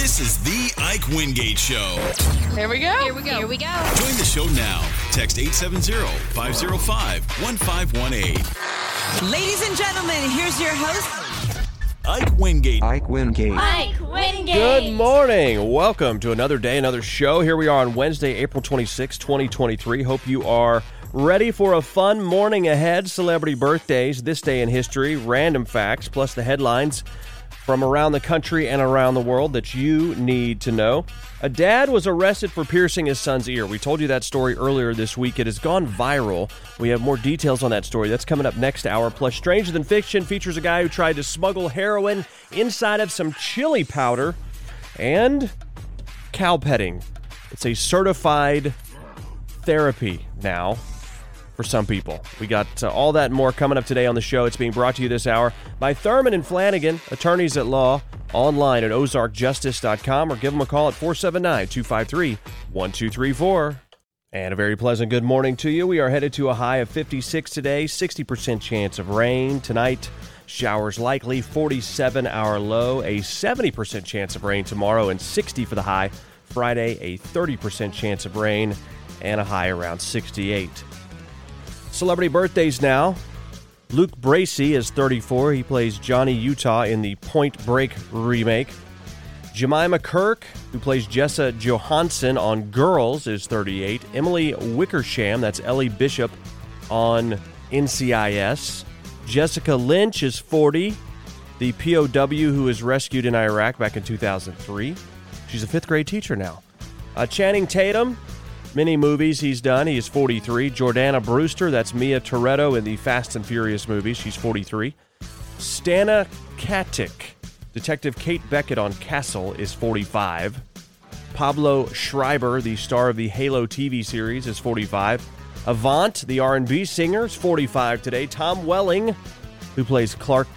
This is the Ike Wingate Show. Here we go. Here we go. Here we go. Join the show now. Text 870-505-1518. Ladies and gentlemen, here's your host. Ike Wingate. Ike Wingate. Ike Wingate. Good morning. Welcome to another day, another show. Here we are on Wednesday, April 26, 2023. Hope you are ready for a fun morning ahead. Celebrity birthdays, this day in history, random facts, plus the headlines from around the country and around the world that you need to know. A dad was arrested for piercing his son's ear. We told you that story earlier this week. It has gone viral. We have more details on that story. That's coming up next hour. Plus, Stranger Than Fiction features a guy who tried to smuggle heroin inside of some chili powder and cow petting. It's a certified therapy now for some people. We got uh, all that more coming up today on the show. It's being brought to you this hour by Thurman and Flanagan, attorneys at law, online at ozarkjustice.com or give them a call at 479 253 1234. And a very pleasant good morning to you. We are headed to a high of 56 today, 60% chance of rain. Tonight, showers likely, 47 hour low, a 70% chance of rain tomorrow, and 60 for the high. Friday, a 30% chance of rain, and a high around 68. Celebrity birthdays now. Luke Bracey is 34. He plays Johnny Utah in the Point Break remake. Jemima Kirke, who plays Jessa Johansson on Girls, is 38. Emily Wickersham, that's Ellie Bishop on NCIS. Jessica Lynch is 40. The POW who was rescued in Iraq back in 2003. She's a fifth grade teacher now. Uh, Channing Tatum, many movies he's done. He is 43. Jordana Brewster, that's Mia Toretto in the Fast and Furious movies. She's 43. Stana Katic, Detective Kate Beckett on Castle, is 45. Pablo Schreiber, the star of the Halo TV series, is 45. Avant, the R&B singer, is 45 today. Tom Welling, who plays Clark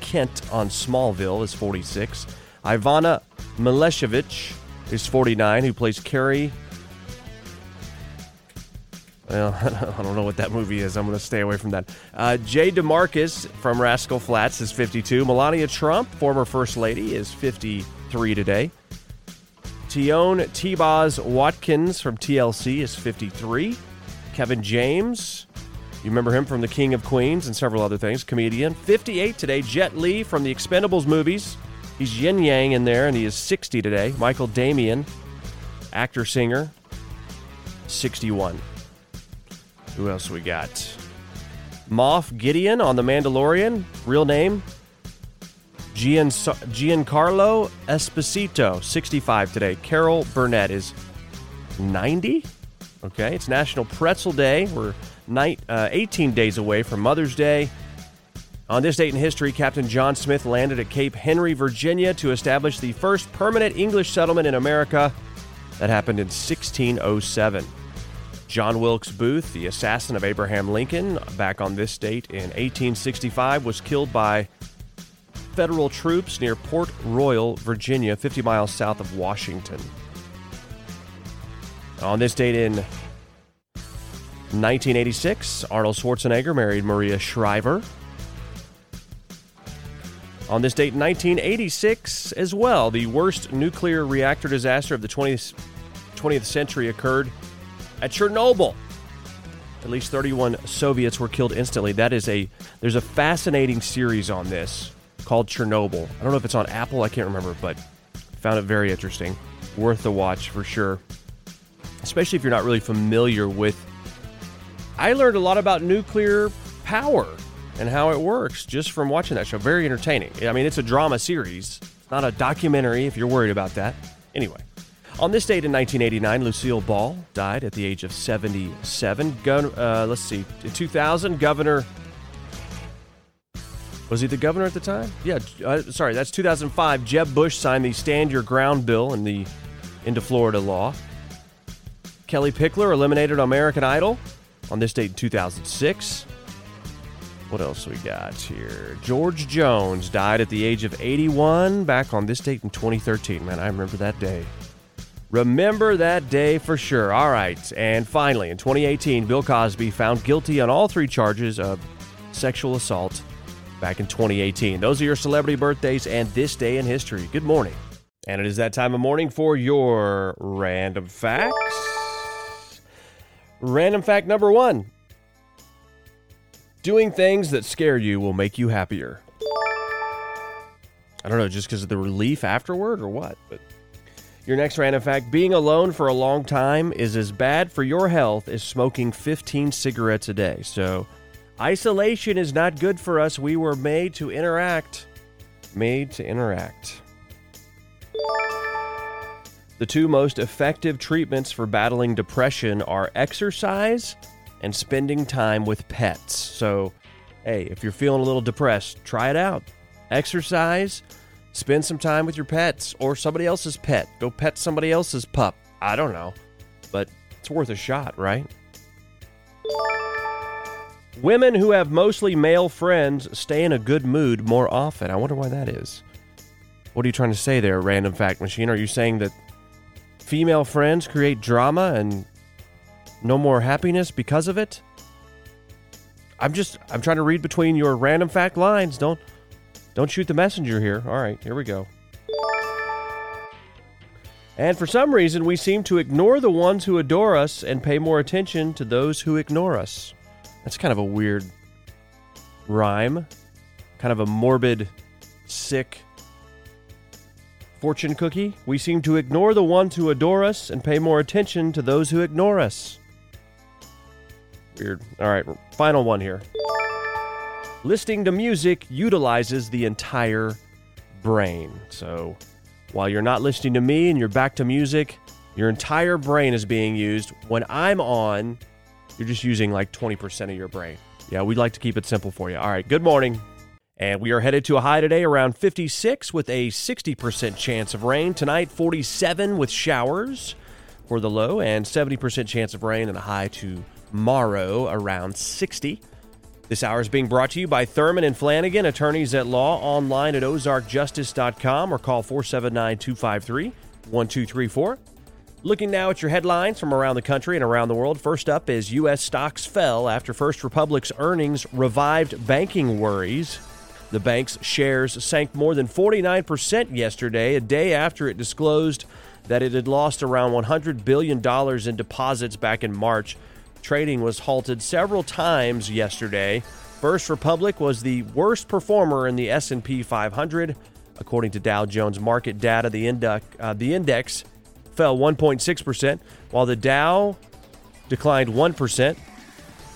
Kent on Smallville, is 46. Ivana Milicevic is 49, who plays Carrie well, I don't know what that movie is. I'm going to stay away from that. Uh, Jay DeMarcus from Rascal Flatts is 52. Melania Trump, former First Lady, is 53 today. Tionne T-Boz Watkins from TLC is 53. Kevin James, you remember him from The King of Queens and several other things, comedian. 58 today. Jet Li from the Expendables movies. He's yin yang in there, and he is 60 today. Michael Damian, actor, singer, 61. Who else we got? Moff Gideon on The Mandalorian. Real name? Gian, Giancarlo Esposito, 65 today. Carol Burnett is 90. Okay, it's National Pretzel Day. We're night, uh, 18 days away from Mother's Day. On this date in history, Captain John Smith landed at Cape Henry, Virginia to establish the first permanent English settlement in America. That happened in 1607. John Wilkes Booth, the assassin of Abraham Lincoln, back on this date in 1865, was killed by federal troops near Port Royal, Virginia, 50 miles south of Washington. On this date in 1986, Arnold Schwarzenegger married Maria Shriver. On this date in 1986, as well, the worst nuclear reactor disaster of the 20th, 20th century occurred at Chernobyl. At least 31 Soviets were killed instantly. That is a there's a fascinating series on this called Chernobyl. I don't know if it's on Apple, I can't remember, but found it very interesting. Worth the watch for sure. Especially if you're not really familiar with I learned a lot about nuclear power and how it works just from watching that show. Very entertaining. I mean, it's a drama series, it's not a documentary if you're worried about that. Anyway, on this date in 1989, Lucille Ball died at the age of 77. Gun, uh, let's see, in 2000, Governor. Was he the governor at the time? Yeah, uh, sorry, that's 2005. Jeb Bush signed the Stand Your Ground bill in the into Florida law. Kellie Pickler eliminated American Idol on this date in 2006. What else we got here? George Jones died at the age of 81 back on this date in 2013. Man, I remember that day. Remember that day for sure. All right. And finally, in 2018, Bill Cosby found guilty on all three charges of sexual assault back in 2018. Those are your celebrity birthdays and this day in history. Good morning. And it is that time of morning for your random facts. Random fact number one Doing things that scare you will make you happier. I don't know, just because of the relief afterward or what, but. Your next random fact being alone for a long time is as bad for your health as smoking 15 cigarettes a day. So, isolation is not good for us. We were made to interact. Made to interact. The two most effective treatments for battling depression are exercise and spending time with pets. So, hey, if you're feeling a little depressed, try it out. Exercise Spend some time with your pets or somebody else's pet. Go pet somebody else's pup. I don't know. But it's worth a shot, right? Women who have mostly male friends stay in a good mood more often. I wonder why that is. What are you trying to say there, random fact machine? Are you saying that female friends create drama and no more happiness because of it? I'm just I'm trying to read between your random fact lines. Don't don't shoot the messenger here. All right, here we go. And for some reason, we seem to ignore the ones who adore us and pay more attention to those who ignore us. That's kind of a weird rhyme. Kind of a morbid, sick fortune cookie. We seem to ignore the ones who adore us and pay more attention to those who ignore us. Weird. All right, final one here. Listening to music utilizes the entire brain. So while you're not listening to me and you're back to music, your entire brain is being used. When I'm on, you're just using like 20% of your brain. Yeah, we'd like to keep it simple for you. All right, good morning. And we are headed to a high today around 56 with a 60% chance of rain. Tonight, 47 with showers for the low and 70% chance of rain and a high tomorrow around 60. This hour is being brought to you by Thurman and Flanagan, attorneys at law, online at ozarkjustice.com or call 479 253 1234. Looking now at your headlines from around the country and around the world. First up is U.S. stocks fell after First Republic's earnings revived banking worries. The bank's shares sank more than 49% yesterday, a day after it disclosed that it had lost around $100 billion in deposits back in March Trading was halted several times yesterday. First Republic was the worst performer in the S&P 500, according to Dow Jones market data. The index, uh, the index fell 1.6%, while the Dow declined 1%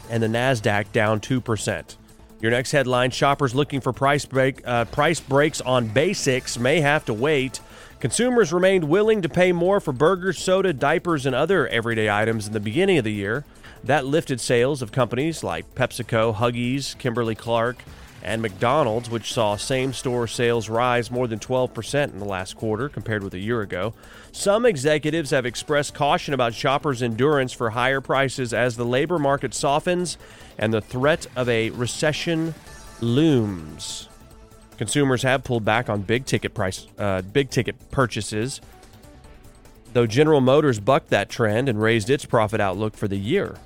and the Nasdaq down 2%. Your next headline: Shoppers looking for price break uh, price breaks on basics may have to wait. Consumers remained willing to pay more for burgers, soda, diapers, and other everyday items in the beginning of the year. That lifted sales of companies like PepsiCo, Huggies, Kimberly Clark, and McDonald's, which saw same store sales rise more than 12% in the last quarter compared with a year ago. Some executives have expressed caution about shoppers' endurance for higher prices as the labor market softens and the threat of a recession looms. Consumers have pulled back on big ticket price, uh, big ticket purchases, though General Motors bucked that trend and raised its profit outlook for the year.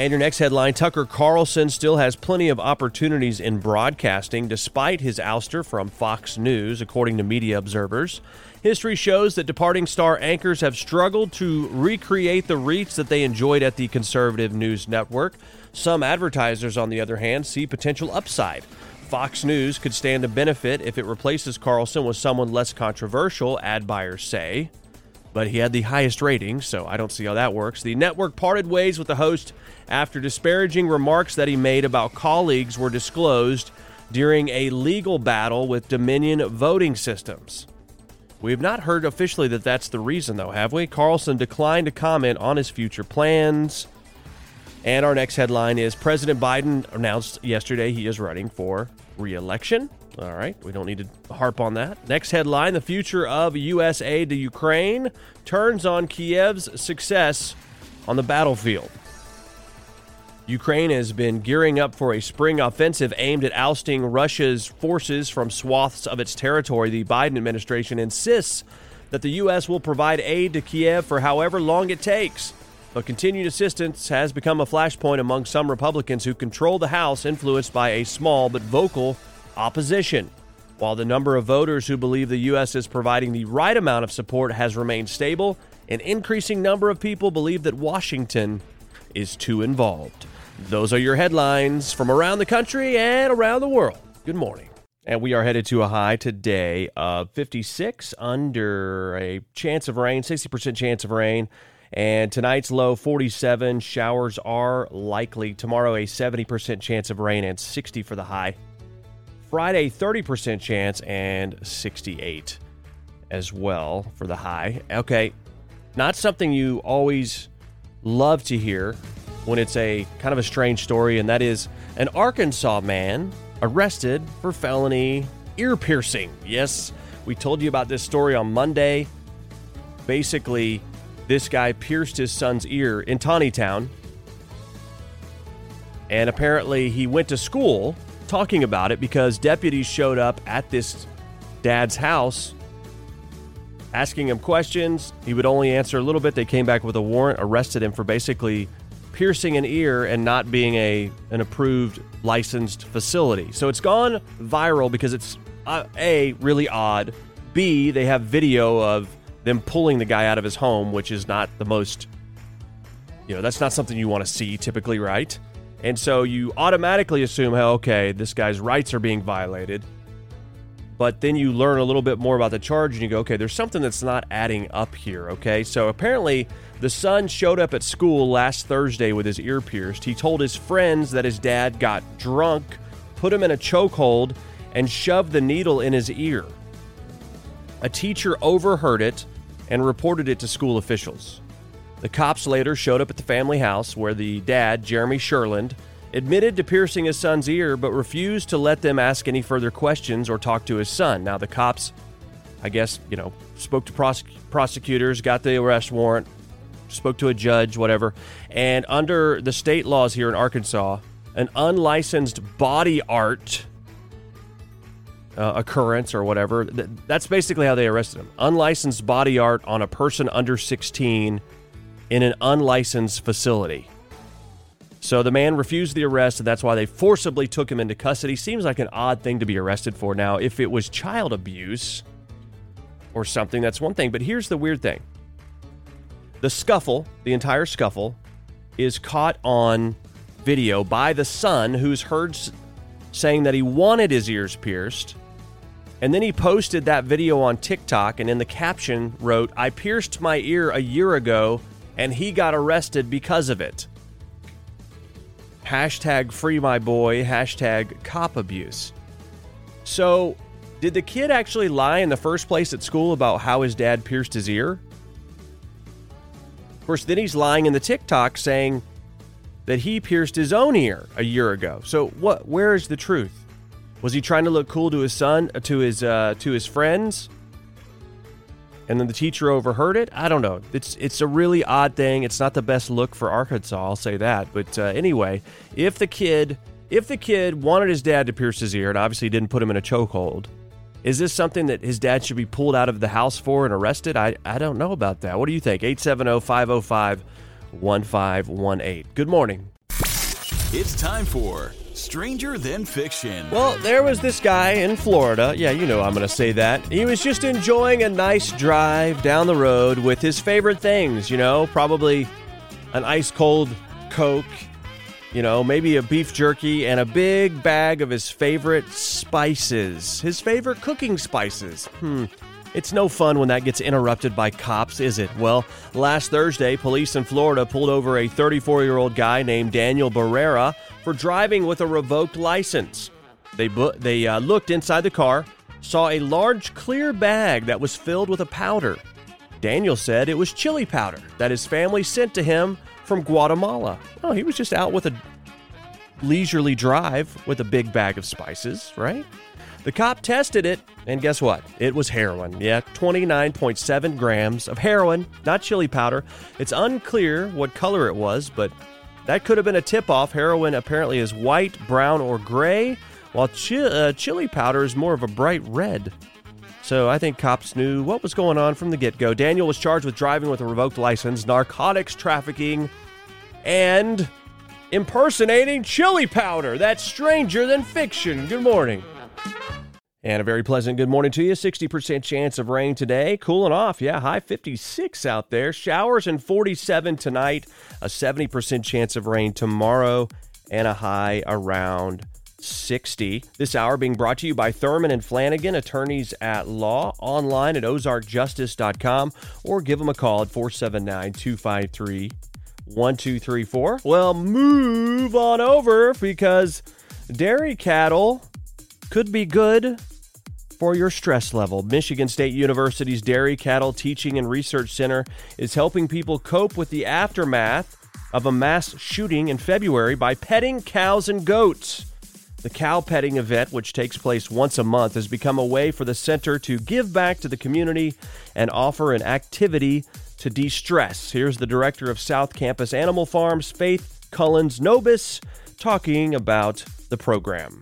And your next headline Tucker Carlson still has plenty of opportunities in broadcasting despite his ouster from Fox News, according to media observers. History shows that departing star anchors have struggled to recreate the reach that they enjoyed at the conservative news network. Some advertisers, on the other hand, see potential upside. Fox News could stand to benefit if it replaces Carlson with someone less controversial, ad buyers say. But he had the highest rating, so I don't see how that works. The network parted ways with the host after disparaging remarks that he made about colleagues were disclosed during a legal battle with Dominion voting systems. We have not heard officially that that's the reason, though, have we? Carlson declined to comment on his future plans. And our next headline is President Biden announced yesterday he is running for re election. All right, we don't need to harp on that. Next headline The future of U.S. aid to Ukraine turns on Kiev's success on the battlefield. Ukraine has been gearing up for a spring offensive aimed at ousting Russia's forces from swaths of its territory. The Biden administration insists that the U.S. will provide aid to Kiev for however long it takes. But continued assistance has become a flashpoint among some Republicans who control the House, influenced by a small but vocal opposition. While the number of voters who believe the U.S. is providing the right amount of support has remained stable, an increasing number of people believe that Washington is too involved. Those are your headlines from around the country and around the world. Good morning. And we are headed to a high today of 56 under a chance of rain, 60% chance of rain. And tonight's low 47. Showers are likely. Tomorrow, a 70% chance of rain and 60 for the high. Friday, 30% chance and 68 as well for the high. Okay, not something you always love to hear when it's a kind of a strange story, and that is an Arkansas man arrested for felony ear piercing. Yes, we told you about this story on Monday. Basically, this guy pierced his son's ear in Town, And apparently, he went to school talking about it because deputies showed up at this dad's house asking him questions. He would only answer a little bit. They came back with a warrant, arrested him for basically piercing an ear and not being a an approved licensed facility. So it's gone viral because it's uh, a really odd. B they have video of them pulling the guy out of his home, which is not the most you know, that's not something you want to see typically, right? And so you automatically assume, hey, okay, this guy's rights are being violated. But then you learn a little bit more about the charge and you go, okay, there's something that's not adding up here, okay? So apparently the son showed up at school last Thursday with his ear pierced. He told his friends that his dad got drunk, put him in a chokehold, and shoved the needle in his ear. A teacher overheard it and reported it to school officials. The cops later showed up at the family house where the dad, Jeremy Sherland, admitted to piercing his son's ear but refused to let them ask any further questions or talk to his son. Now, the cops, I guess, you know, spoke to prosec- prosecutors, got the arrest warrant, spoke to a judge, whatever. And under the state laws here in Arkansas, an unlicensed body art uh, occurrence or whatever, that's basically how they arrested him. Unlicensed body art on a person under 16 in an unlicensed facility. So the man refused the arrest, and that's why they forcibly took him into custody. Seems like an odd thing to be arrested for. Now, if it was child abuse or something, that's one thing. But here's the weird thing the scuffle, the entire scuffle, is caught on video by the son who's heard saying that he wanted his ears pierced. And then he posted that video on TikTok and in the caption wrote, I pierced my ear a year ago and he got arrested because of it. Hashtag free my boy, hashtag cop abuse. So, did the kid actually lie in the first place at school about how his dad pierced his ear? Of course, then he's lying in the TikTok saying that he pierced his own ear a year ago. So what? Where is the truth? Was he trying to look cool to his son, uh, to his uh, to his friends? And then the teacher overheard it. I don't know. It's it's a really odd thing. It's not the best look for Arkansas. I'll say that. But uh, anyway, if the kid if the kid wanted his dad to pierce his ear and obviously didn't put him in a chokehold, is this something that his dad should be pulled out of the house for and arrested? I, I don't know about that. What do you think? 870 505 1518. Good morning. It's time for Stranger Than Fiction. Well, there was this guy in Florida. Yeah, you know I'm going to say that. He was just enjoying a nice drive down the road with his favorite things, you know, probably an ice cold Coke you know, maybe a beef jerky and a big bag of his favorite spices, his favorite cooking spices. Hmm. It's no fun when that gets interrupted by cops, is it? Well, last Thursday, police in Florida pulled over a 34 year old guy named Daniel Barrera for driving with a revoked license. They, bu- they uh, looked inside the car, saw a large clear bag that was filled with a powder. Daniel said it was chili powder that his family sent to him from Guatemala. Oh, he was just out with a leisurely drive with a big bag of spices, right? The cop tested it, and guess what? It was heroin. Yeah, 29.7 grams of heroin, not chili powder. It's unclear what color it was, but that could have been a tip off. Heroin apparently is white, brown, or gray, while chi- uh, chili powder is more of a bright red. So I think cops knew what was going on from the get go. Daniel was charged with driving with a revoked license, narcotics trafficking, and impersonating chili powder. That's stranger than fiction. Good morning. And a very pleasant good morning to you. 60% chance of rain today. Cooling off. Yeah, high 56 out there. Showers and 47 tonight. A 70% chance of rain tomorrow. And a high around 60. This hour being brought to you by Thurman and Flanagan, attorneys at law, online at ozarkjustice.com, or give them a call at 479 253 1234. Well, move on over because dairy cattle could be good for your stress level. Michigan State University's Dairy Cattle Teaching and Research Center is helping people cope with the aftermath of a mass shooting in February by petting cows and goats. The cow petting event, which takes place once a month, has become a way for the center to give back to the community and offer an activity to de stress. Here's the director of South Campus Animal Farms, Faith Cullens Nobis, talking about the program.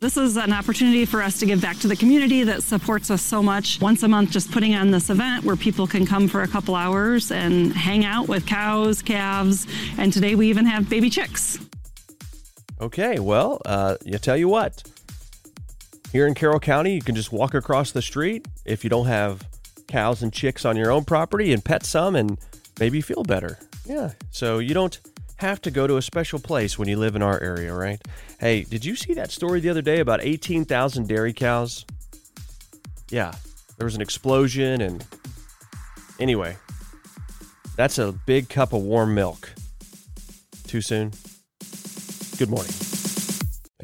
This is an opportunity for us to give back to the community that supports us so much. Once a month, just putting on this event where people can come for a couple hours and hang out with cows, calves, and today we even have baby chicks. Okay, well, uh, you tell you what. Here in Carroll County, you can just walk across the street if you don't have cows and chicks on your own property and pet some and maybe feel better. Yeah, so you don't have to go to a special place when you live in our area, right? Hey, did you see that story the other day about 18,000 dairy cows? Yeah, there was an explosion, and anyway, that's a big cup of warm milk. Too soon? Good morning.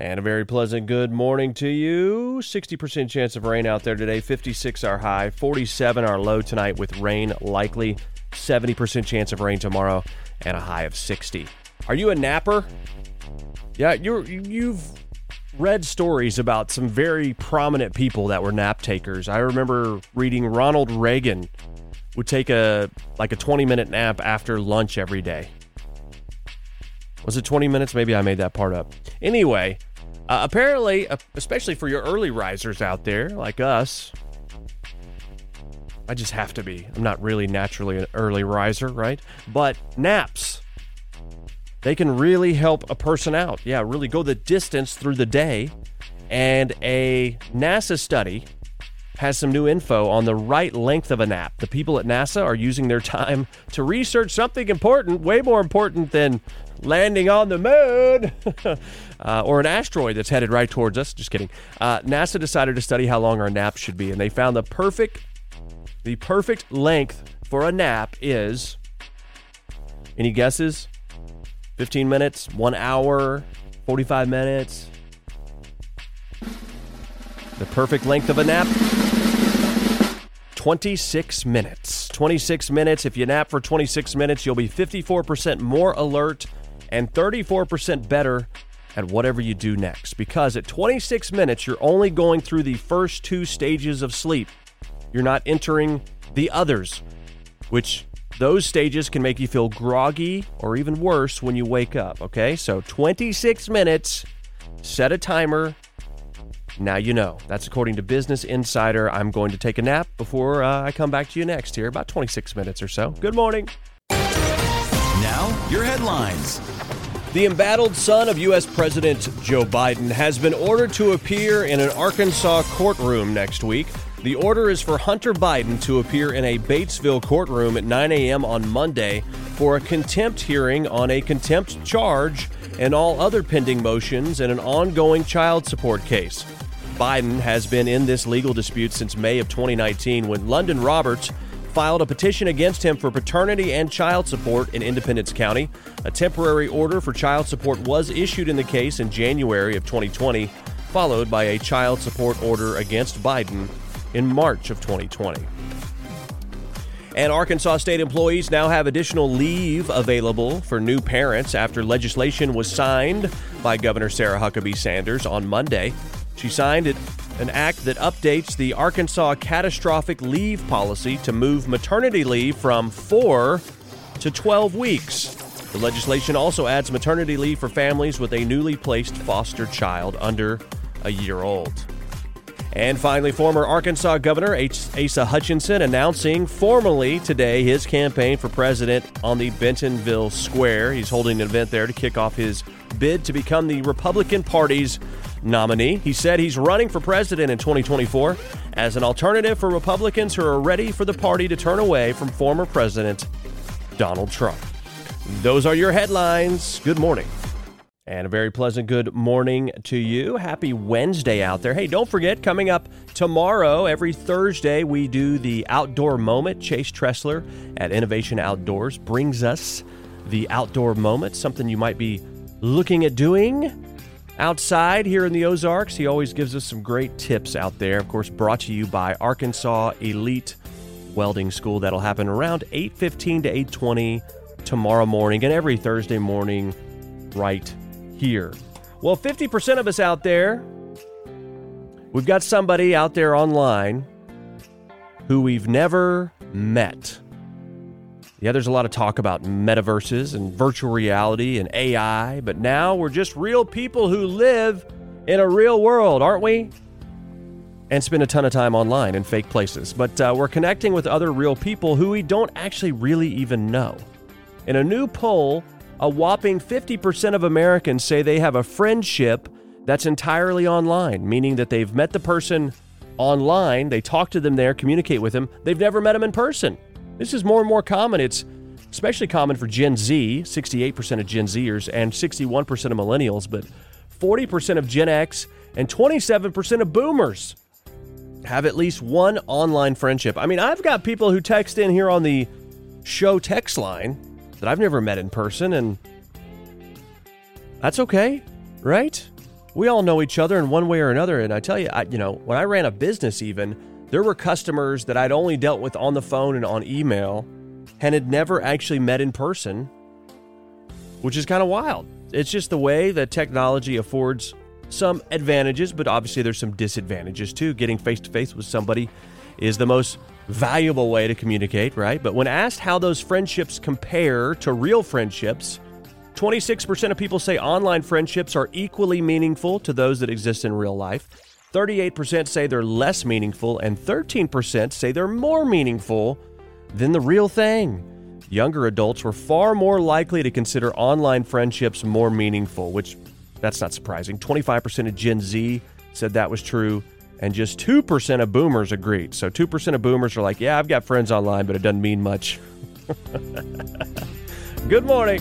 And a very pleasant good morning to you. 60% chance of rain out there today, 56 our high, 47 our low tonight with rain likely, 70% chance of rain tomorrow, and a high of 60. Are you a napper? Yeah, you're you've read stories about some very prominent people that were nap takers. I remember reading Ronald Reagan would take a like a 20 minute nap after lunch every day. Was it 20 minutes? Maybe I made that part up. Anyway, uh, apparently, uh, especially for your early risers out there like us, I just have to be. I'm not really naturally an early riser, right? But naps, they can really help a person out. Yeah, really go the distance through the day. And a NASA study has some new info on the right length of a nap. The people at NASA are using their time to research something important, way more important than landing on the moon uh, or an asteroid that's headed right towards us. Just kidding. Uh, NASA decided to study how long our naps should be, and they found the perfect the perfect length for a nap is any guesses? 15 minutes, 1 hour, 45 minutes. The perfect length of a nap 26 minutes. 26 minutes. If you nap for 26 minutes, you'll be 54% more alert and 34% better at whatever you do next. Because at 26 minutes, you're only going through the first two stages of sleep. You're not entering the others, which those stages can make you feel groggy or even worse when you wake up. Okay, so 26 minutes, set a timer. Now you know. That's according to Business Insider. I'm going to take a nap before uh, I come back to you next here, about 26 minutes or so. Good morning. Now, your headlines. The embattled son of U.S. President Joe Biden has been ordered to appear in an Arkansas courtroom next week. The order is for Hunter Biden to appear in a Batesville courtroom at 9 a.m. on Monday for a contempt hearing on a contempt charge and all other pending motions in an ongoing child support case. Biden has been in this legal dispute since May of 2019 when Lunden Roberts filed a petition against him for paternity and child support in Independence County. A temporary order for child support was issued in the case in January of 2020, followed by a child support order against Biden in March of 2020. And Arkansas state employees now have additional leave available for new parents after legislation was signed by Governor Sarah Huckabee Sanders on Monday. She signed it an act that updates the Arkansas catastrophic leave policy to move maternity leave from 4 to 12 weeks. The legislation also adds maternity leave for families with a newly placed foster child under a year old. And finally, former Arkansas Governor Asa Hutchinson announcing formally today his campaign for president on the Bentonville Square. He's holding an event there to kick off his bid to become the Republican Party's nominee. He said he's running for president in 2024 as an alternative for Republicans who are ready for the party to turn away from former President Donald Trump. Those are your headlines. Good morning. And a very pleasant good morning to you. Happy Wednesday out there. Hey, don't forget, coming up tomorrow, every Thursday, we do the outdoor moment. Chase Tressler at Innovation Outdoors brings us the outdoor moment, something you might be looking at doing outside here in the Ozarks. He always gives us some great tips out there. Of course, brought to you by Arkansas Elite Welding School. That'll happen around 8:15 to 8:20 tomorrow morning and every Thursday morning right here. Well, 50% of us out there, we've got somebody out there online who we've never met. Yeah, there's a lot of talk about metaverses and virtual reality and AI, but now we're just real people who live in a real world, aren't we? And spend a ton of time online in fake places. But uh, we're connecting with other real people who we don't actually really even know. In a new poll, a whopping 50% of Americans say they have a friendship that's entirely online, meaning that they've met the person online, they talk to them there, communicate with them, they've never met them in person. This is more and more common. It's especially common for Gen Z, 68% of Gen Zers and 61% of millennials, but 40% of Gen X and 27% of boomers have at least one online friendship. I mean, I've got people who text in here on the show text line that I've never met in person, and that's okay, right? We all know each other in one way or another. And I tell you, I, you know, when I ran a business, even there were customers that I'd only dealt with on the phone and on email and had never actually met in person, which is kind of wild. It's just the way that technology affords some advantages, but obviously there's some disadvantages too. Getting face to face with somebody is the most valuable way to communicate, right? But when asked how those friendships compare to real friendships, 26% of people say online friendships are equally meaningful to those that exist in real life. 38% say they're less meaningful, and 13% say they're more meaningful than the real thing. Younger adults were far more likely to consider online friendships more meaningful, which that's not surprising. 25% of Gen Z said that was true, and just 2% of boomers agreed. So 2% of boomers are like, yeah, I've got friends online, but it doesn't mean much. Good morning.